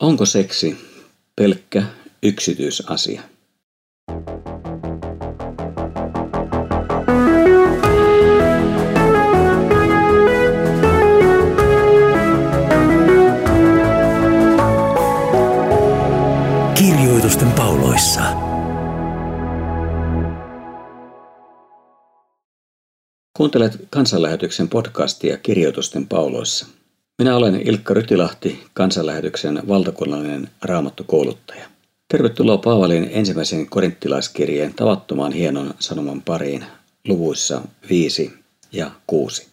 Onko seksi pelkkä yksityisasia? Kirjoitusten pauloissa. Kuuntelet kansanlähetyksen podcastia Kirjoitusten pauloissa – minä olen Ilkka Rytilahti, kansanlähetyksen valtakunnallinen raamattukouluttaja. Tervetuloa Paavalin ensimmäisen korinttilaiskirjeen tavattoman hienon sanoman pariin luvuissa 5 ja 6.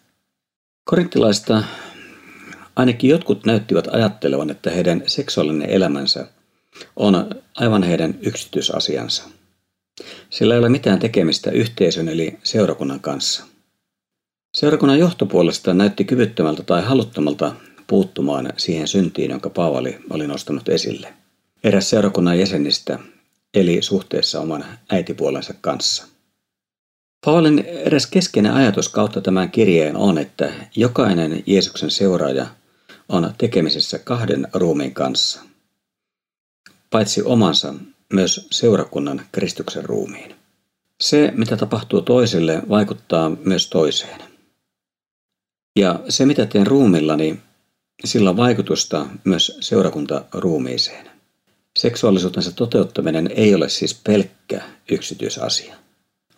Korinttilaista ainakin jotkut näyttivät ajattelevan, että heidän seksuaalinen elämänsä on aivan heidän yksityisasiansa. Sillä ei ole mitään tekemistä yhteisön eli seurakunnan kanssa – Seurakunnan johtopuolesta näytti kyvyttömältä tai haluttomalta puuttumaan siihen syntiin, jonka Paavali oli nostanut esille. Eräs seurakunnan jäsenistä eli suhteessa oman äitipuolensa kanssa. Paavalin eräs keskeinen ajatus kautta tämän kirjeen on, että jokainen Jeesuksen seuraaja on tekemisessä kahden ruumiin kanssa. Paitsi omansa, myös seurakunnan Kristuksen ruumiin. Se, mitä tapahtuu toiselle, vaikuttaa myös toiseen. Ja se, mitä teen ruumillani, sillä on vaikutusta myös seurakuntaruumiiseen. Seksuaalisuutensa toteuttaminen ei ole siis pelkkä yksityisasia.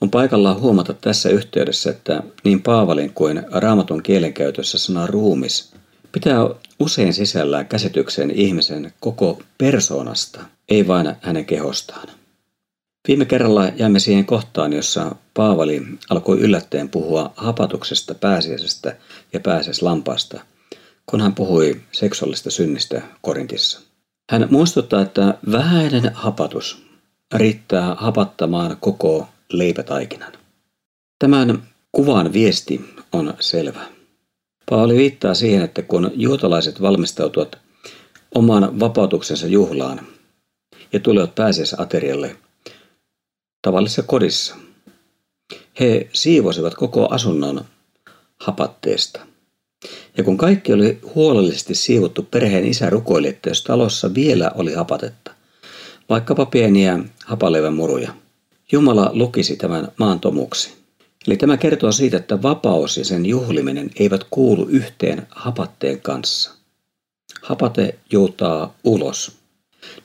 On paikallaan huomata tässä yhteydessä, että niin Paavalin kuin raamatun kielenkäytössä sana ruumis pitää usein sisällään käsityksen ihmisen koko persoonasta, ei vain hänen kehostaan. Viime kerralla jäimme siihen kohtaan, jossa Paavali alkoi yllättäen puhua hapatuksesta, pääsiäisestä ja pääsiäislampaasta, kun hän puhui seksuaalista synnistä Korintissa. Hän muistuttaa, että vähäinen hapatus riittää hapattamaan koko leipätaikinan. Tämän kuvan viesti on selvä. Paavali viittaa siihen, että kun juutalaiset valmistautuvat oman vapautuksensa juhlaan ja tulevat pääsiäisaterialle – tavallisessa kodissa. He siivosivat koko asunnon hapatteesta. Ja kun kaikki oli huolellisesti siivottu, perheen isä rukoili, että jos talossa vielä oli hapatetta, vaikkapa pieniä hapaleivän muruja, Jumala lukisi tämän maan tomuksi. Eli tämä kertoo siitä, että vapaus ja sen juhliminen eivät kuulu yhteen hapatteen kanssa. Hapate joutaa ulos.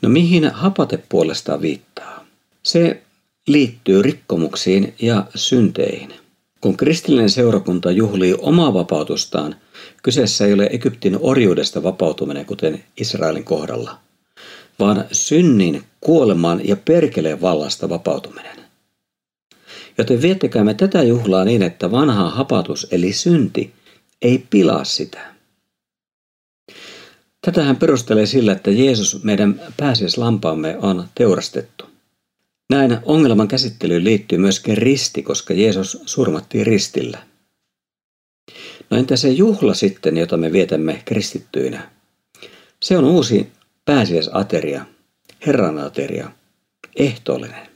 No mihin hapate puolestaan viittaa? Se liittyy rikkomuksiin ja synteihin. Kun kristillinen seurakunta juhlii omaa vapautustaan, kyseessä ei ole Egyptin orjuudesta vapautuminen, kuten Israelin kohdalla, vaan synnin, kuoleman ja perkeleen vallasta vapautuminen. Joten viettekäämme tätä juhlaa niin, että vanha hapatus eli synti ei pilaa sitä. Tätä hän perustelee sillä, että Jeesus, meidän pääsiäislampaamme, on teurastettu. Näin ongelman käsittelyyn liittyy myöskin risti, koska Jeesus surmattiin ristillä. No entä se juhla sitten, jota me vietämme kristittyinä? Se on uusi pääsiäisateria, Herran ateria, ehtoollinen.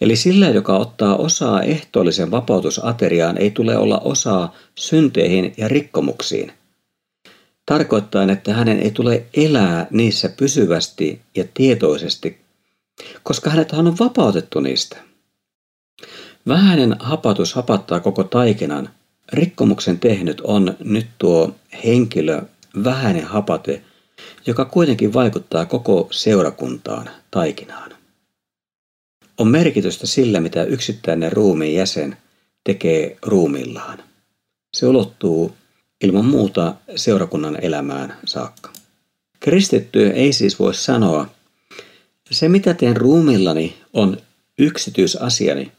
Eli sillä, joka ottaa osaa ehtoollisen vapautusateriaan, ei tule olla osaa synteihin ja rikkomuksiin. Tarkoittaa, että hänen ei tule elää niissä pysyvästi ja tietoisesti koska hänet on vapautettu niistä. Vähäinen hapatus hapattaa koko taikinan. Rikkomuksen tehnyt on nyt tuo henkilö, vähäinen hapate, joka kuitenkin vaikuttaa koko seurakuntaan, taikinaan. On merkitystä sillä, mitä yksittäinen ruumiin jäsen tekee ruumillaan. Se ulottuu ilman muuta seurakunnan elämään saakka. Kristitty ei siis voi sanoa, se, mitä teen ruumillani, on yksityisasiani,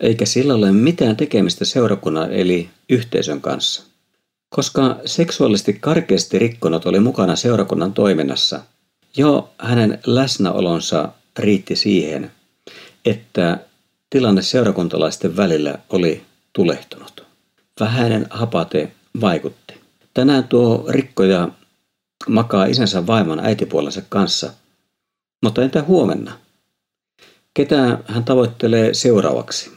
eikä sillä ole mitään tekemistä seurakunnan eli yhteisön kanssa. Koska seksuaalisesti karkeasti rikkonut oli mukana seurakunnan toiminnassa, jo hänen läsnäolonsa riitti siihen, että tilanne seurakuntalaisten välillä oli tulehtunut. Vähäinen hapate vaikutti. Tänään tuo rikkoja makaa isänsä vaimon äitipuolensa kanssa – mutta entä huomenna? Ketä hän tavoittelee seuraavaksi?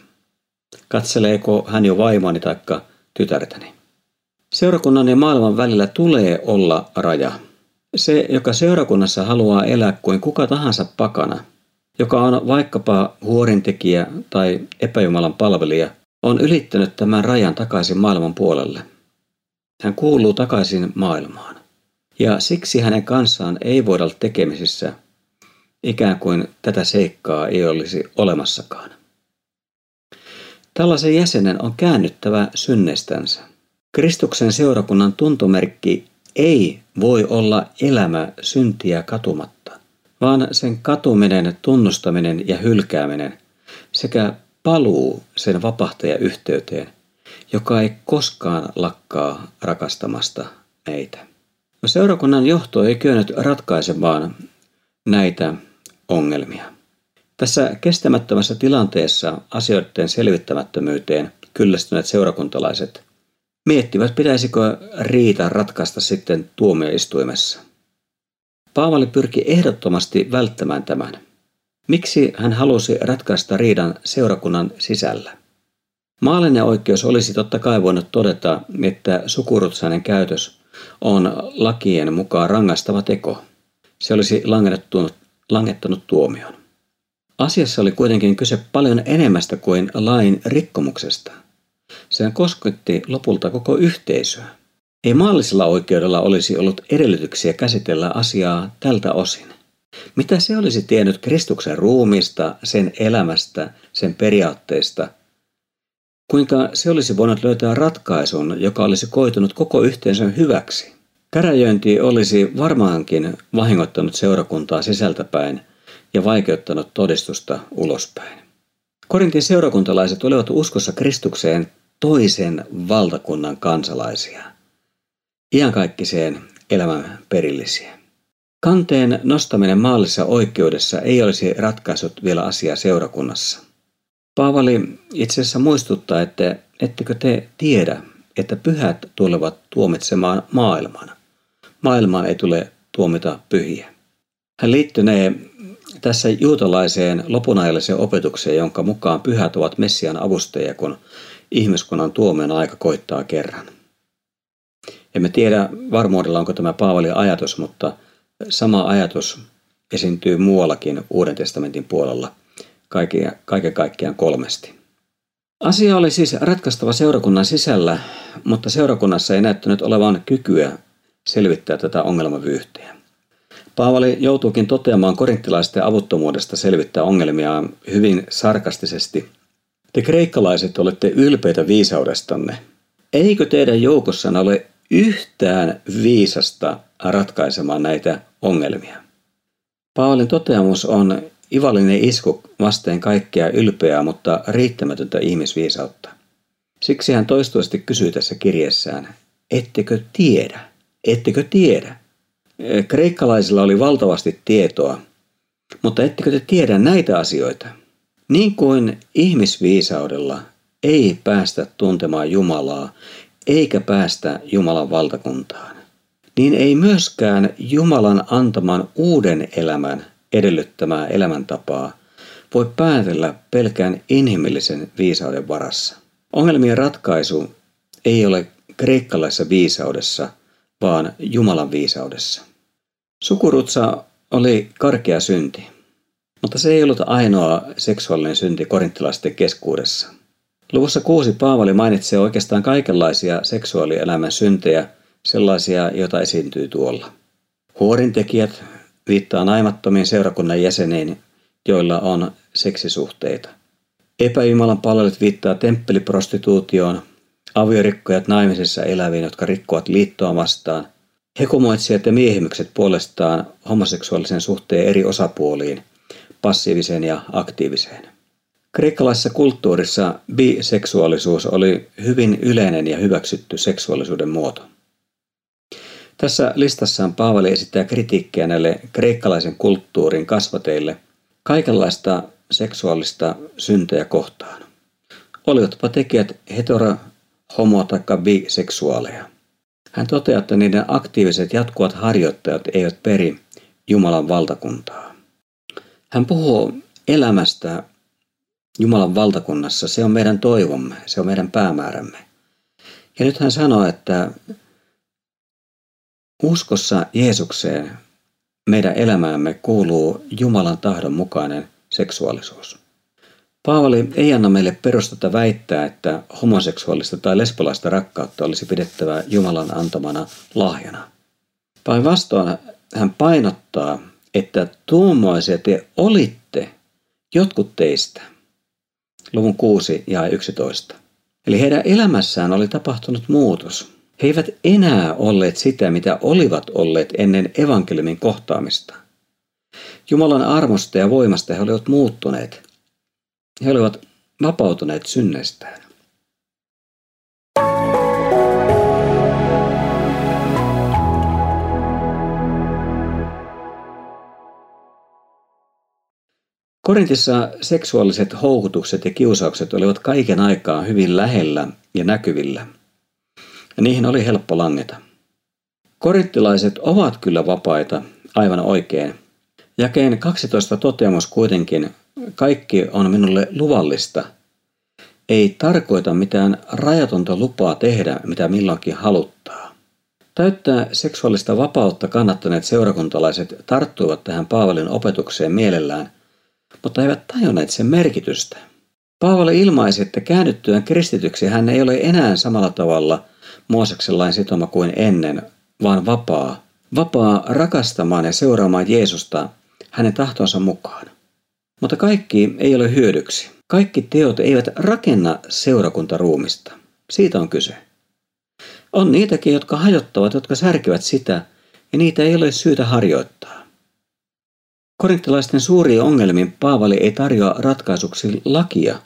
Katseleeko hän jo vaimoni tai tytärtäni? Seurakunnan ja maailman välillä tulee olla raja. Se, joka seurakunnassa haluaa elää kuin kuka tahansa pakana, joka on vaikkapa huorintekijä tai epäjumalan palvelija, on ylittänyt tämän rajan takaisin maailman puolelle. Hän kuuluu takaisin maailmaan. Ja siksi hänen kanssaan ei voida olla tekemisissä, ikään kuin tätä seikkaa ei olisi olemassakaan. Tällaisen jäsenen on käännyttävä synnestänsä. Kristuksen seurakunnan tuntomerkki ei voi olla elämä syntiä katumatta, vaan sen katuminen, tunnustaminen ja hylkääminen sekä paluu sen vapahtajayhteyteen, joka ei koskaan lakkaa rakastamasta meitä. No seurakunnan johto ei kyennyt ratkaisemaan näitä ongelmia. Tässä kestämättömässä tilanteessa asioiden selvittämättömyyteen kyllästyneet seurakuntalaiset miettivät, pitäisikö riita ratkaista sitten tuomioistuimessa. Paavali pyrki ehdottomasti välttämään tämän. Miksi hän halusi ratkaista riidan seurakunnan sisällä? Maallinen oikeus olisi totta kai voinut todeta, että sukurutsainen käytös on lakien mukaan rangaistava teko. Se olisi langettanut, langettanut tuomion. Asiassa oli kuitenkin kyse paljon enemmästä kuin lain rikkomuksesta. Sen kosketti lopulta koko yhteisöä. Ei maallisella oikeudella olisi ollut edellytyksiä käsitellä asiaa tältä osin. Mitä se olisi tiennyt Kristuksen ruumista, sen elämästä, sen periaatteista? Kuinka se olisi voinut löytää ratkaisun, joka olisi koitunut koko yhteisön hyväksi? Käräjöinti olisi varmaankin vahingoittanut seurakuntaa sisältäpäin ja vaikeuttanut todistusta ulospäin. Korintin seurakuntalaiset olivat uskossa Kristukseen toisen valtakunnan kansalaisia, iankaikkiseen elämän perillisiä. Kanteen nostaminen maallisessa oikeudessa ei olisi ratkaisut vielä asiaa seurakunnassa. Paavali itse asiassa muistuttaa, että ettekö te tiedä, että pyhät tulevat tuomitsemaan maailman. Maailmaan ei tule tuomita pyhiä. Hän liittynee tässä juutalaiseen lopunajalliseen opetukseen, jonka mukaan pyhät ovat Messian avustajia, kun ihmiskunnan tuomion aika koittaa kerran. Emme tiedä varmuudella, onko tämä Paavalin ajatus, mutta sama ajatus esiintyy muuallakin Uuden testamentin puolella, kaiken, kaikkiaan kolmesti. Asia oli siis ratkaistava seurakunnan sisällä, mutta seurakunnassa ei näyttänyt olevan kykyä selvittää tätä ongelmavyyhteä. Paavali joutuukin toteamaan korinttilaisten avuttomuudesta selvittää ongelmia hyvin sarkastisesti. Te kreikkalaiset olette ylpeitä viisaudestanne. Eikö teidän joukossanne ole yhtään viisasta ratkaisemaan näitä ongelmia? Paavalin toteamus on ivallinen isku vasteen kaikkea ylpeää, mutta riittämätöntä ihmisviisautta. Siksi hän toistuvasti kysyy tässä kirjeessään, ettekö tiedä, ettekö tiedä? Kreikkalaisilla oli valtavasti tietoa, mutta ettekö te tiedä näitä asioita? Niin kuin ihmisviisaudella ei päästä tuntemaan Jumalaa, eikä päästä Jumalan valtakuntaan, niin ei myöskään Jumalan antaman uuden elämän edellyttämää elämäntapaa voi päätellä pelkään inhimillisen viisauden varassa. Ongelmien ratkaisu ei ole kreikkalaisessa viisaudessa, vaan Jumalan viisaudessa. Sukurutsa oli karkea synti, mutta se ei ollut ainoa seksuaalinen synti korinttilaisten keskuudessa. Luvussa kuusi Paavali mainitsee oikeastaan kaikenlaisia seksuaalielämän syntejä, sellaisia, joita esiintyy tuolla. Huorintekijät viittaa naimattomiin seurakunnan jäseniin, joilla on seksisuhteita. Epäjumalan palvelut viittaa temppeliprostituutioon, aviorikkojat naimisissa eläviin, jotka rikkovat liittoa vastaan – Hekumoitsijat ja miehimykset puolestaan homoseksuaalisen suhteen eri osapuoliin, passiiviseen ja aktiiviseen. Kreikkalaisessa kulttuurissa biseksuaalisuus oli hyvin yleinen ja hyväksytty seksuaalisuuden muoto. Tässä listassaan Paavali esittää kritiikkiä näille kreikkalaisen kulttuurin kasvateille kaikenlaista seksuaalista synteä kohtaan. Olivatpa tekijät hetero, homo- tai biseksuaaleja. Hän toteaa, että niiden aktiiviset jatkuvat harjoittajat eivät peri Jumalan valtakuntaa. Hän puhuu elämästä Jumalan valtakunnassa. Se on meidän toivomme, se on meidän päämäärämme. Ja nyt hän sanoo, että Uskossa Jeesukseen meidän elämäämme kuuluu Jumalan tahdon mukainen seksuaalisuus. Paavali ei anna meille perustetta väittää, että homoseksuaalista tai lesbolaista rakkautta olisi pidettävä Jumalan antamana lahjana. Päinvastoin hän painottaa, että tuommoisia te olitte, jotkut teistä. Luvun 6 ja 11. Eli heidän elämässään oli tapahtunut muutos. He eivät enää olleet sitä, mitä olivat olleet ennen evankeliumin kohtaamista. Jumalan armosta ja voimasta he olivat muuttuneet. He olivat vapautuneet synneistään. Korintissa seksuaaliset houkutukset ja kiusaukset olivat kaiken aikaa hyvin lähellä ja näkyvillä. Ja niihin oli helppo langeta. Korinttilaiset ovat kyllä vapaita, aivan oikein. Jakeen 12 toteamus kuitenkin, kaikki on minulle luvallista, ei tarkoita mitään rajatonta lupaa tehdä, mitä milloinkin haluttaa. Täyttää seksuaalista vapautta kannattaneet seurakuntalaiset tarttuivat tähän Paavalin opetukseen mielellään – mutta eivät tajunneet sen merkitystä. Paavali ilmaisi, että käännyttyään kristityksi hän ei ole enää samalla tavalla Mooseksen lain sitoma kuin ennen, vaan vapaa. Vapaa rakastamaan ja seuraamaan Jeesusta hänen tahtonsa mukaan. Mutta kaikki ei ole hyödyksi. Kaikki teot eivät rakenna seurakuntaruumista. Siitä on kyse. On niitäkin, jotka hajottavat, jotka särkivät sitä, ja niitä ei ole syytä harjoittaa. Korinttilaisten suuriin ongelmiin Paavali ei tarjoa ratkaisuksi lakia,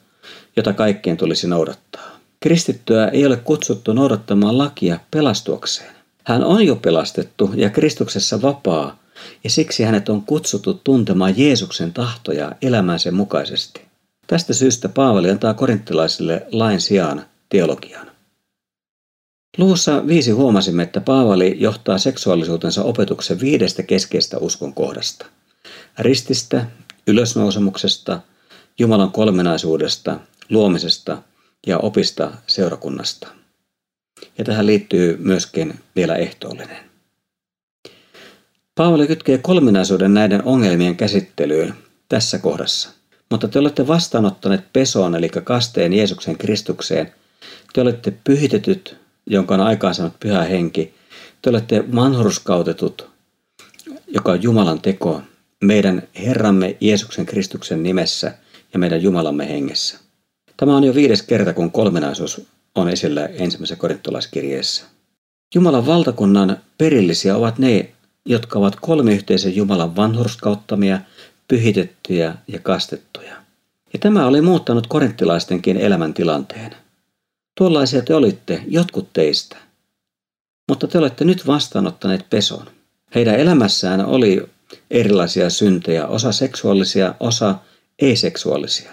jota kaikkien tulisi noudattaa. Kristittyä ei ole kutsuttu noudattamaan lakia pelastuakseen. Hän on jo pelastettu ja Kristuksessa vapaa, ja siksi hänet on kutsuttu tuntemaan Jeesuksen tahtoja elämänsä mukaisesti. Tästä syystä Paavali antaa korinttilaisille lain sijaan teologian. Luvussa viisi huomasimme, että Paavali johtaa seksuaalisuutensa opetuksen viidestä keskeistä uskon kohdasta – rististä, ylösnousemuksesta, Jumalan kolmenaisuudesta, luomisesta ja opista seurakunnasta. Ja tähän liittyy myöskin vielä ehtoollinen. Paavali kytkee kolminaisuuden näiden ongelmien käsittelyyn tässä kohdassa. Mutta te olette vastaanottaneet pesoon, eli kasteen Jeesuksen Kristukseen. Te olette pyhitetyt, jonka on aikaansaanut pyhä henki. Te olette vanhurskautetut, joka on Jumalan teko meidän Herramme Jeesuksen Kristuksen nimessä ja meidän Jumalamme hengessä. Tämä on jo viides kerta, kun kolmenaisuus on esillä ensimmäisessä korintolaiskirjeessä. Jumalan valtakunnan perillisiä ovat ne, jotka ovat kolmiyhteisen Jumalan vanhurskauttamia, pyhitettyjä ja kastettuja. Ja tämä oli muuttanut korinttilaistenkin elämäntilanteen. Tuollaisia te olitte, jotkut teistä. Mutta te olette nyt vastaanottaneet peson. Heidän elämässään oli erilaisia syntejä, osa seksuaalisia, osa ei-seksuaalisia.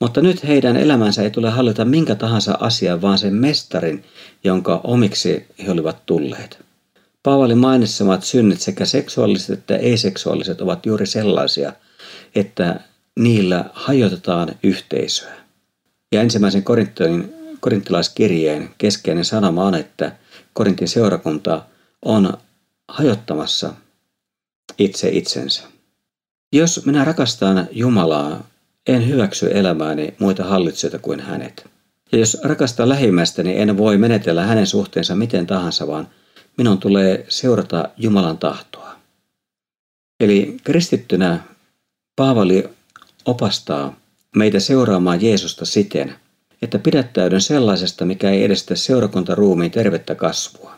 Mutta nyt heidän elämänsä ei tule hallita minkä tahansa asian, vaan sen mestarin, jonka omiksi he olivat tulleet. Paavalin mainitsemat synnit sekä seksuaaliset että ei-seksuaaliset ovat juuri sellaisia, että niillä hajotetaan yhteisöä. Ja ensimmäisen Korintin, korinttilaiskirjeen keskeinen sanoma on, että Korintin seurakunta on hajottamassa itse itsensä. Jos minä rakastan Jumalaa, en hyväksy elämääni muita hallitsijoita kuin hänet. Ja jos rakastan lähimmästäni, en voi menetellä hänen suhteensa miten tahansa, vaan minun tulee seurata Jumalan tahtoa. Eli kristittynä Paavali opastaa meitä seuraamaan Jeesusta siten, että pidättäydyn sellaisesta, mikä ei edestä seurakuntaruumiin tervettä kasvua.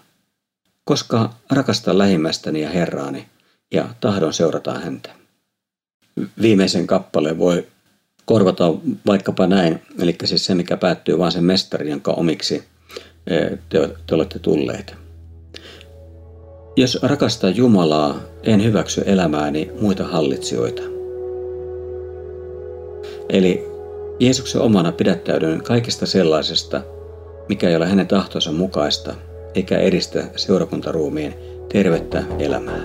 Koska rakastan lähimmästäni ja Herraani, ja tahdon seurata häntä. Viimeisen kappaleen voi korvata vaikkapa näin, eli siis se, mikä päättyy vain sen mestarin, jonka omiksi e, te, te olette tulleet. Jos rakastan Jumalaa, en hyväksy elämääni muita hallitsijoita. Eli Jeesuksen omana pidättäydyn kaikesta sellaisesta, mikä ei ole hänen tahtonsa mukaista, eikä edistä seurakuntaruumiin tervettä elämää.